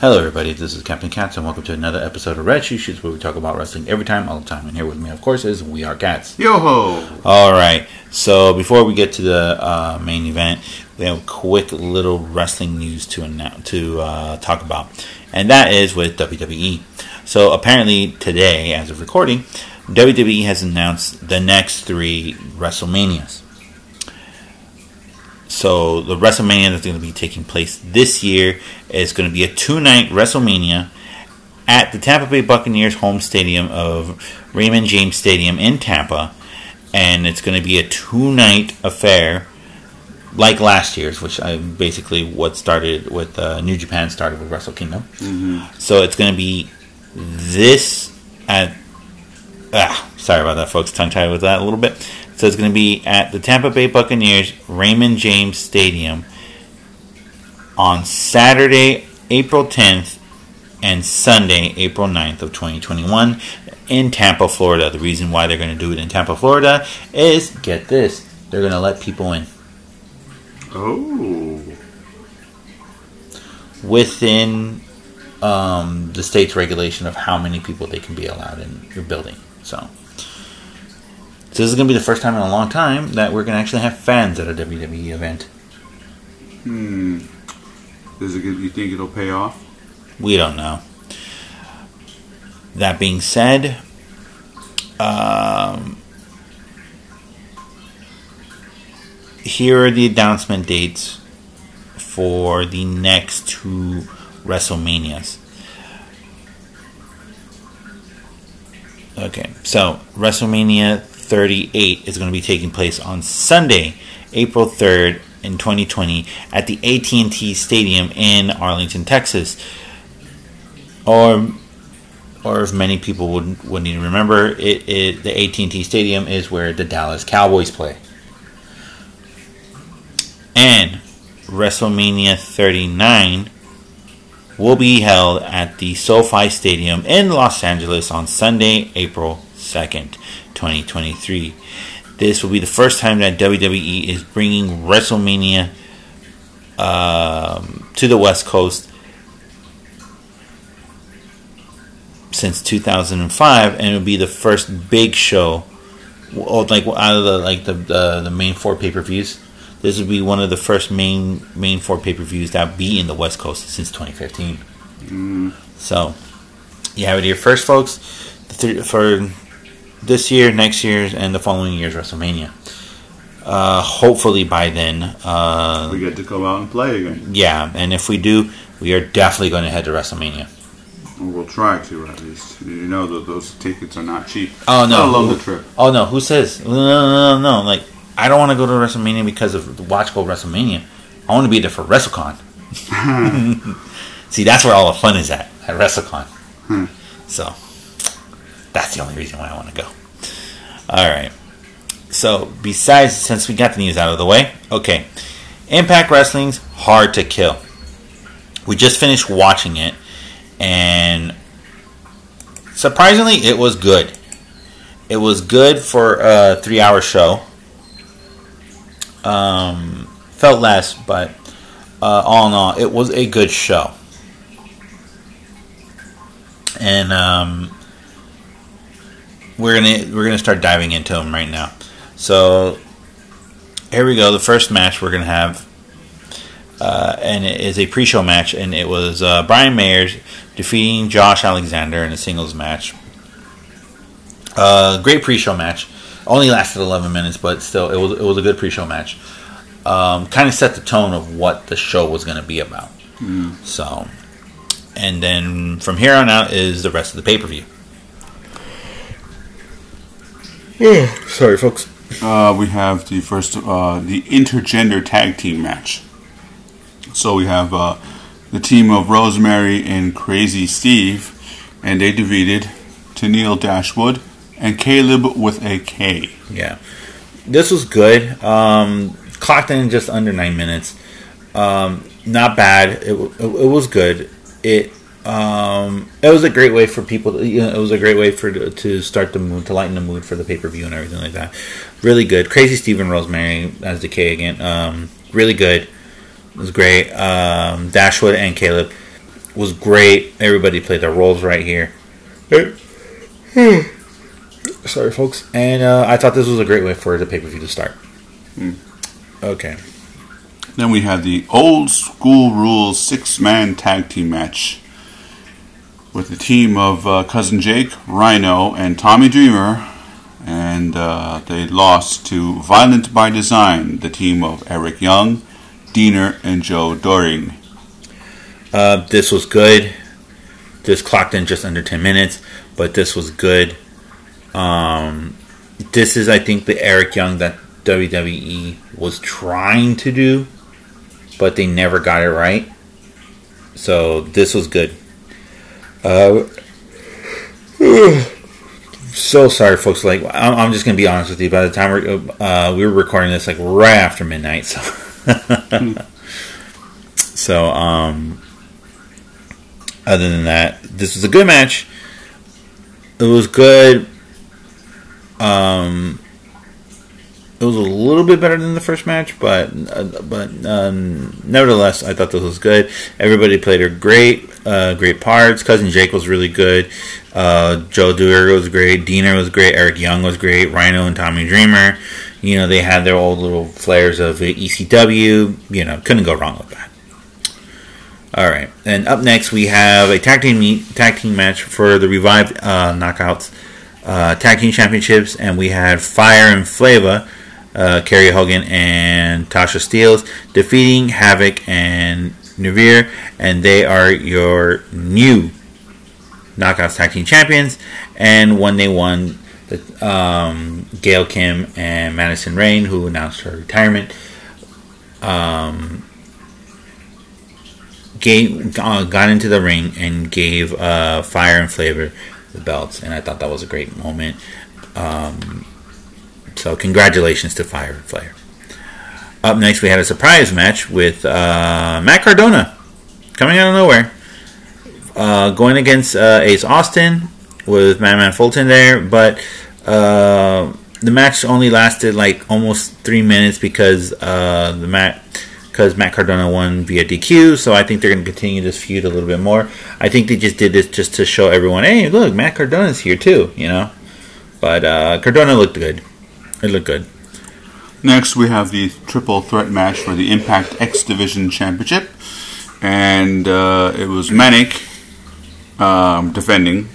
Hello, everybody. This is Captain Cats, and welcome to another episode of Red Shoe Shoots, where we talk about wrestling every time, all the time. And here with me, of course, is We Are Cats. Yo ho! All right. So before we get to the uh, main event, we have a quick little wrestling news to announce, to uh, talk about, and that is with WWE. So apparently today, as of recording, WWE has announced the next three WrestleManias. So the WrestleMania that's going to be taking place this year is going to be a two-night WrestleMania at the Tampa Bay Buccaneers home stadium of Raymond James Stadium in Tampa, and it's going to be a two-night affair like last year's, which I basically what started with uh, New Japan started with Wrestle Kingdom. So it's going to be this at ah sorry about that, folks. Tongue tied with that a little bit. So it's going to be at the Tampa Bay Buccaneers Raymond James Stadium on Saturday, April 10th, and Sunday, April 9th of 2021 in Tampa, Florida. The reason why they're going to do it in Tampa, Florida is get this, they're going to let people in Oh. within um, the state's regulation of how many people they can be allowed in your building. So, so this is going to be the first time in a long time that we're going to actually have fans at a WWE event. Hmm. Does it? You think it'll pay off? We don't know. That being said, um, here are the announcement dates for the next two WrestleManias. Okay, so WrestleMania 38 is going to be taking place on Sunday, April 3rd in 2020 at the AT&T Stadium in Arlington, Texas. Or or if many people wouldn't wouldn't even remember, it, it the AT&T Stadium is where the Dallas Cowboys play. And WrestleMania 39 will be held at the SoFi Stadium in Los Angeles on Sunday, April 2nd, 2023. This will be the first time that WWE is bringing WrestleMania um, to the West Coast since 2005, and it'll be the first big show, like out of the like the the, the main four pay per views. This would be one of the first main main four pay per views that be in the West Coast since 2015. Mm. So, you have it here first, folks. The for this year, next year, and the following year's WrestleMania. Uh, hopefully by then, uh, We get to go out and play again. yeah. And if we do, we are definitely going to head to WrestleMania. We'll try to at least. You know that those tickets are not cheap. Oh no! I love the trip. Oh no! Who says no? No! No! no. Like I don't want to go to WrestleMania because of the Watch Go WrestleMania. I want to be there for WrestleCon. See, that's where all the fun is at at WrestleCon. Hmm. So that's the only reason why I want to go. All right. So besides, since we got the news out of the way, okay, Impact Wrestling's Hard to Kill. We just finished watching it, and surprisingly, it was good. It was good for a three-hour show. Um, felt less, but uh, all in all, it was a good show. And um, we're gonna we're gonna start diving into them right now. So here we go. The first match we're gonna have, uh, and it is a pre-show match, and it was uh, Brian Myers defeating Josh Alexander in a singles match. Uh, great pre-show match. Only lasted 11 minutes, but still, it was it was a good pre-show match. Um, kind of set the tone of what the show was going to be about. So, and then from here on out is the rest of the pay-per-view. Sorry, folks. Uh, we have the first, uh, the intergender tag team match. So we have uh, the team of Rosemary and Crazy Steve, and they defeated Tennille Dashwood and Kaleb with a K. Yeah, this was good. Um, clocked in just under nine minutes. Um, not bad. It, w- it, it was good. It um, it was a great way for people. To, you know, it was a great way for to start the mood, to lighten the mood for the pay per view and everything like that. Really good. Crazy Stephen Rosemary as Decay again. Um, really good. It was great. Um, Dashwood and Kaleb. was great. Everybody played their roles right here. Sorry, folks. And uh, I thought this was a great way for the pay per view to start. Okay. Then we had the old school rules six man tag team match with the team of uh, Cousin Jake, Rhino, and Tommy Dreamer. And uh, they lost to Violent by Design, the team of Eric Young, Deaner, and Joe Doering. Uh, this was good. This clocked in just under 10 minutes, but this was good. Um, this is, I think, the Eric Young that WWE was trying to do, but they never got it right. So this was good. Uh, so sorry, folks. Like I'm, I'm, just gonna be honest with you. By the time we're, uh, we were recording this, like right after midnight, so so um, other than that, this was a good match. It was good. Um, it was a little bit better than the first match, but uh, but um, nevertheless, I thought this was good. Everybody played her great, uh, great parts. Cousin Jake was really good. Uh, Joe Doering was great. Deaner was great. Eric Young was great. Rhino and Tommy Dreamer. You know they had their old little flares of ECW. You know couldn't go wrong with that. All right, and up next we have a tag team meet, tag team match for the revived uh, knockouts uh, tag team championships, and we had Fire and Flava uh, Carrie Hogan and Tasha Steelz defeating Havok and Nevaeh, and they are your new Knockouts Tag Team Champions. And when they won, the, um, Gail Kim and Madison Rayne, who announced her retirement, um, gave, uh, got into the ring and gave uh, Fire and Flavor the belts, and I thought that was a great moment. Um, so congratulations to Fire and Flare. Up next, we had a surprise match with uh, Matt Cardona coming out of nowhere, uh, going against uh, Ace Austin with Madman Fulton there, but uh, the match only lasted like almost three minutes because uh, the Matt because Matt Cardona won via DQ. So I think they're going to continue this feud a little bit more. I think they just did this just to show everyone, hey, look, Matt Cardona's here too, you know. But uh, Cardona looked good. It looked good. Next, we have the triple threat match for the Impact X Division Championship, and uh, it was Manik um, defending,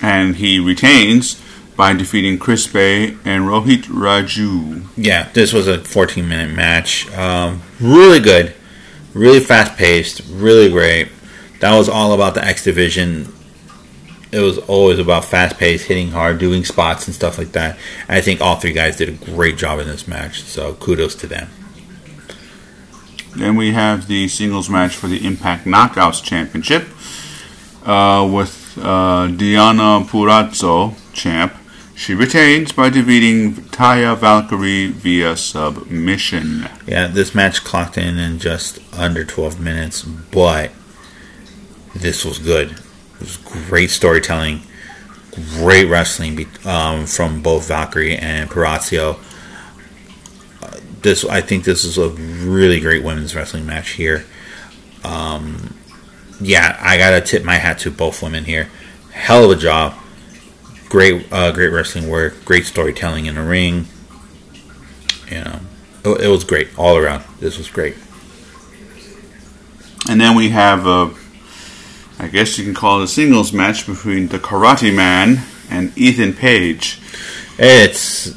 and he retains by defeating Chris Bey and Rohit Raju. Yeah, this was a 14 minute match. Um, really good, really fast paced, really great. That was all about the X Division it was always about fast pace, hitting hard, doing spots and stuff like that. And I think all three guys did a great job in this match, so kudos to them. Then we have the singles match for the Impact Knockouts Championship uh, with uh, Deonna Purrazzo, champ. She retains by defeating Taya Valkyrie via submission. Yeah, this match clocked in in just under 12 minutes, but this was good. Was great storytelling, great wrestling um, from both Valkyrie and Purrazzo. Uh, this, I think, this is a really great women's wrestling match here. Um, yeah, I gotta tip my hat to both women here. Hell of a job. Great, uh, great wrestling work. Great storytelling in the ring. You know, it, it was great all around. This was great. And then we have uh, I guess you can call it a singles match between the Karate Man and Ethan Page. It's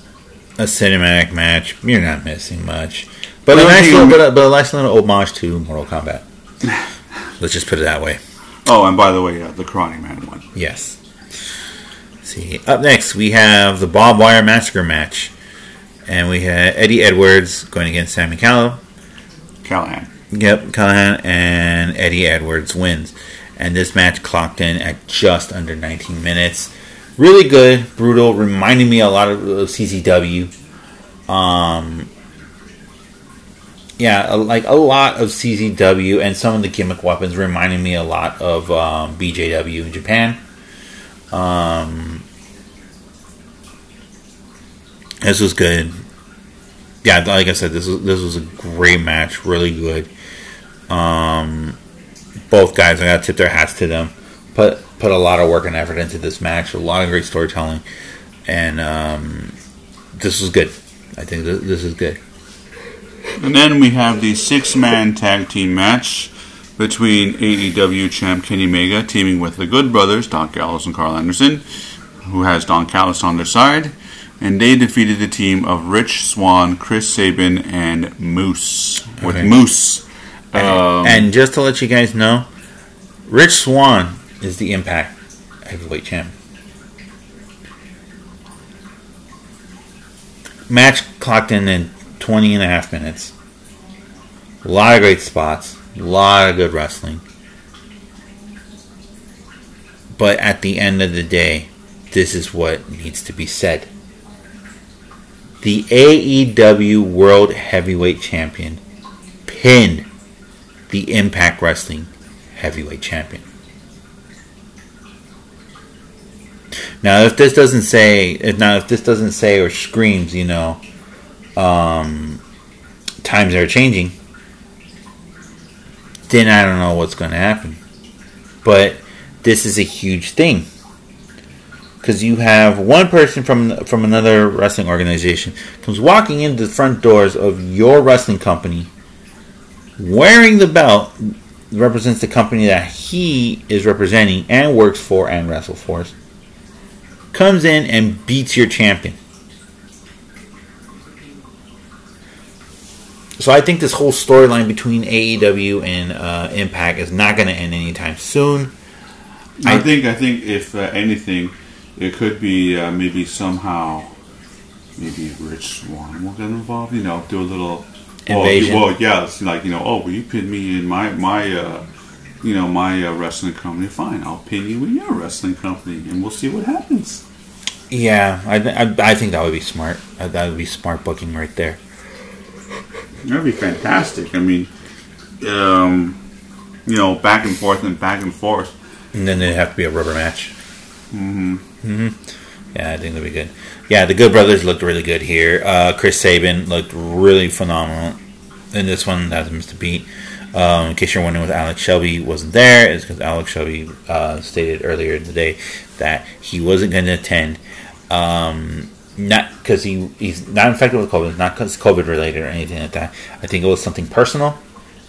a cinematic match. You're not missing much, but, a nice little, but, a, but a nice little homage to Mortal Kombat. Let's just put it that way. Oh, and by the way, uh, the Karate Man won. Yes. Let's see, up next we have the Bob Wire Massacre match, and we had Eddie Edwards going against Sami Callihan. Callahan. Yep, Callahan and Eddie Edwards wins and this match clocked in at just under 19 minutes. Really good, brutal, reminding me a lot of CZW. Um, yeah, like a lot of CZW and some of the gimmick weapons reminding me a lot of um, BJW in Japan. Um, this was good. Yeah, like I said, this was this was a great match, really good. Um, both guys, I got to tip their hats to them. Put put a lot of work and effort into this match. A lot of great storytelling, and um, this was good. I think this, this is good. And then we have the six man tag team match between AEW champ Kenny Omega teaming with the Good Brothers, Don Callis and Karl Anderson, who has Don Callis on their side. And they defeated the team of Rich Swann, Chris Sabin, and Moose. With Okay. Moose. Um, and just to let you guys know, Rich Swann is the Impact Heavyweight Champ. Match clocked in in 20 and a half minutes. A lot of great spots. A lot of good wrestling. But at the end of the day, this is what needs to be said. The AEW World Heavyweight Champion pinned the Impact Wrestling Heavyweight Champion. Now, if this doesn't say, if now if this doesn't say or screams, you know, um, times are changing, then I don't know what's going to happen. But this is a huge thing because you have one person from from another wrestling organization comes walking into the front doors of your wrestling company wearing the belt represents the company that he is representing and works for and wrestles for comes in and beats your champion so i think this whole storyline between aew and uh, impact is not going to end anytime soon I I- think I think if uh, anything, it could be uh, maybe somehow, maybe Rich Swann will get involved. You know, do a little Invasion. Well, yeah, it's like you know, oh, well, you pinned me in my my, uh, you know, my uh, wrestling company. Fine, I'll pin you in your wrestling company, and we'll see what happens. yeah i, th- I, I think that would be smart that would be smart booking right there That'd be fantastic. I mean, um, you know, back and forth and back and forth. And then it'd have to be a rubber match. Mm-hmm. hmm Yeah, I think that'll be good. Yeah, the Good Brothers looked really good here. Uh, Chris Sabin looked really phenomenal in this one. That was Mr. Beat. Um, in case you're wondering, what Alex Shelley wasn't there, is because Alex Shelley uh, stated earlier in the day that he wasn't going to attend. Um, not because he he's not infected with COVID, not because COVID related or anything like that. I think it was something personal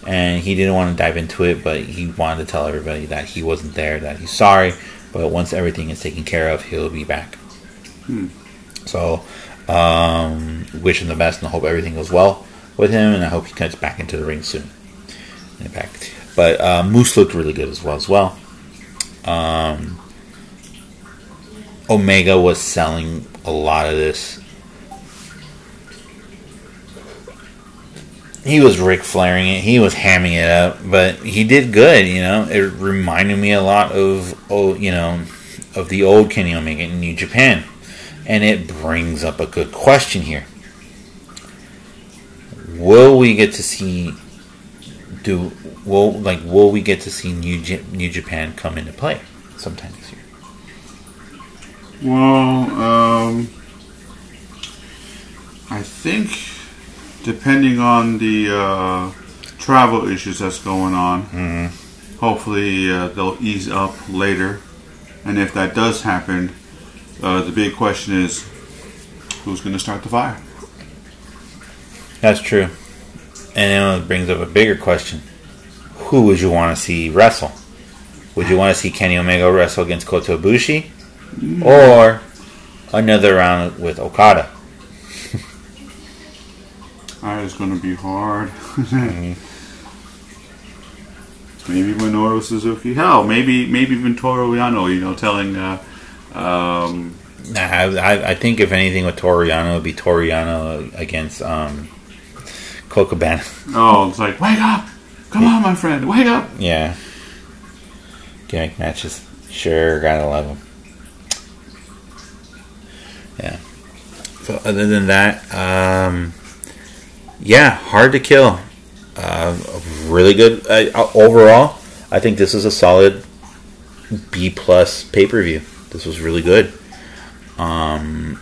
and he didn't want to dive into it, but he wanted to tell everybody that he wasn't there, that he's sorry, but once everything is taken care of, he'll be back. So, um, wish him the best and hope everything goes well with him, and I hope he gets back into the ring soon. Impact. But uh, Moose looked really good as well. As well, um, Omega was selling a lot of this he was Ric Flairing it. He was hamming it up, but he did good. You know, it reminded me a lot of oh, you know, of the old Kenny Omega in New Japan, and it brings up a good question here. Will we get to see? Do will like will we get to see New J- New Japan come into play sometime this year? Well, um, I think depending on the uh, travel issues that's going on, hopefully uh, they'll ease up later. And if that does happen, uh, the big question is who's going to start the fire? That's true. And then it brings up a bigger question. Who would you want to see wrestle? Would you want to see Kenny Omega wrestle against Kota Ibushi? Or another round with Okada? That is going to be hard. Maybe Minoru Suzuki. Hell, maybe maybe even Toru Yano. You know, telling. Uh, um, I, I- think if anything with Toru Yano, it would be Toru Yano against um, Colt Cabana. oh, it's like wake up! Come on, my friend, wake up! Yeah. Gimmick matches. Sure, gotta love them. Yeah. So other than that, um, yeah, hard to kill. Uh, really good uh, overall. I think this is a solid B plus pay per view. This was really good. Um,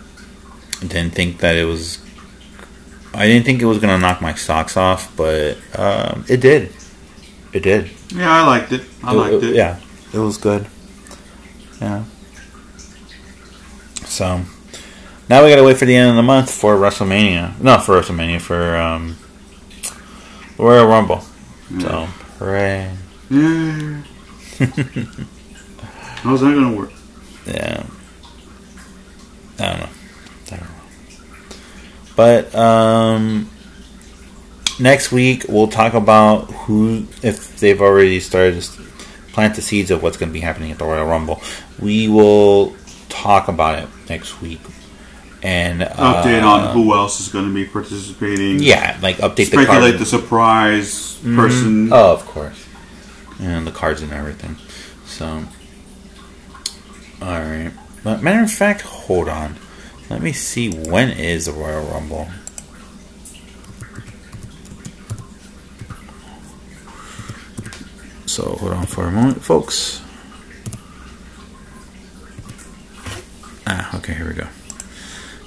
didn't think that it was. I didn't think it was gonna knock my socks off, but um, it did. It did. Yeah, I liked it. I liked it. Yeah, it was good. Yeah. So now we gotta wait for the end of the month for WrestleMania. Not for WrestleMania for um, Royal Rumble. So hooray! Yeah. How's that gonna work? Yeah. I don't know. I don't know. But um, next week we'll talk about who, if they've already started to plant the seeds of what's going to be happening at the Royal Rumble. We will talk about it next week and uh, Update on who else is going to be participating. Yeah, like update the Speculate card. the surprise person. Oh, of course. And the cards and everything. So, all right. But matter of fact, hold on. Let me see when is the Royal Rumble. So hold on for a moment, folks. Ah, okay, here we go.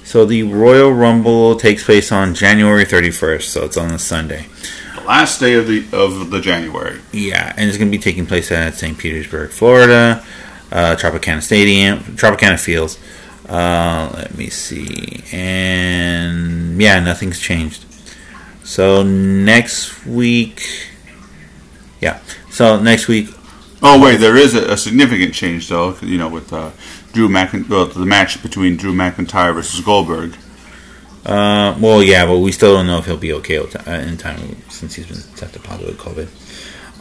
So the Royal Rumble takes place on January 31st, so it's on a Sunday. The last day of the of the January. Yeah, and it's going to be taking place at St. Petersburg, Florida, uh, Tropicana Stadium, Tropicana Fields. Uh, let me see, and yeah, nothing's changed. So next week, yeah. So next week, Oh wait, there is a, a significant change though. You know, with uh, Drew McIntyre, well, the match between Drew McIntyre versus Goldberg. uh, well, yeah, but we still don't know if he'll be okay uh, in time since he's been tested positive with COVID.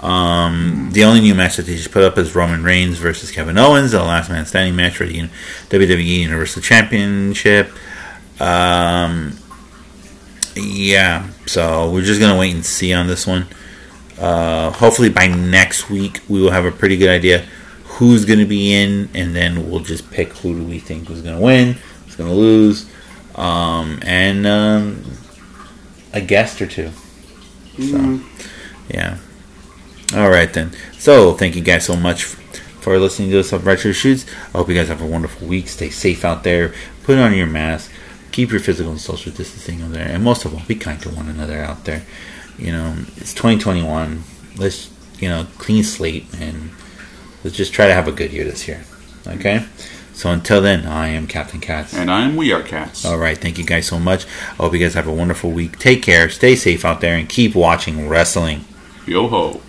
Um, the only new match that they just put up is Roman Reigns versus Kevin Owens, the last man standing match for the WWE Universal Championship. Um, yeah, so we're just gonna wait and see on this one. Uh, hopefully by next week we will have a pretty good idea who's gonna be in, and then we'll just pick who do we think is gonna win, who's gonna lose, um, and um, a guest or two. So, yeah. All right then. So thank you guys so much for listening to us on Retro Shoots. I hope you guys have a wonderful week. Stay safe out there. Put on your mask. Keep your physical and social distancing out there, and most of all, be kind to one another out there. You know, it's 2021. Let's you know clean slate and let's just try to have a good year this year. Okay. So until then, I am Captain Cats. And I'm We Are Cats. All right. Thank you guys so much. I hope you guys have a wonderful week. Take care. Stay safe out there, and keep watching wrestling. Yo ho.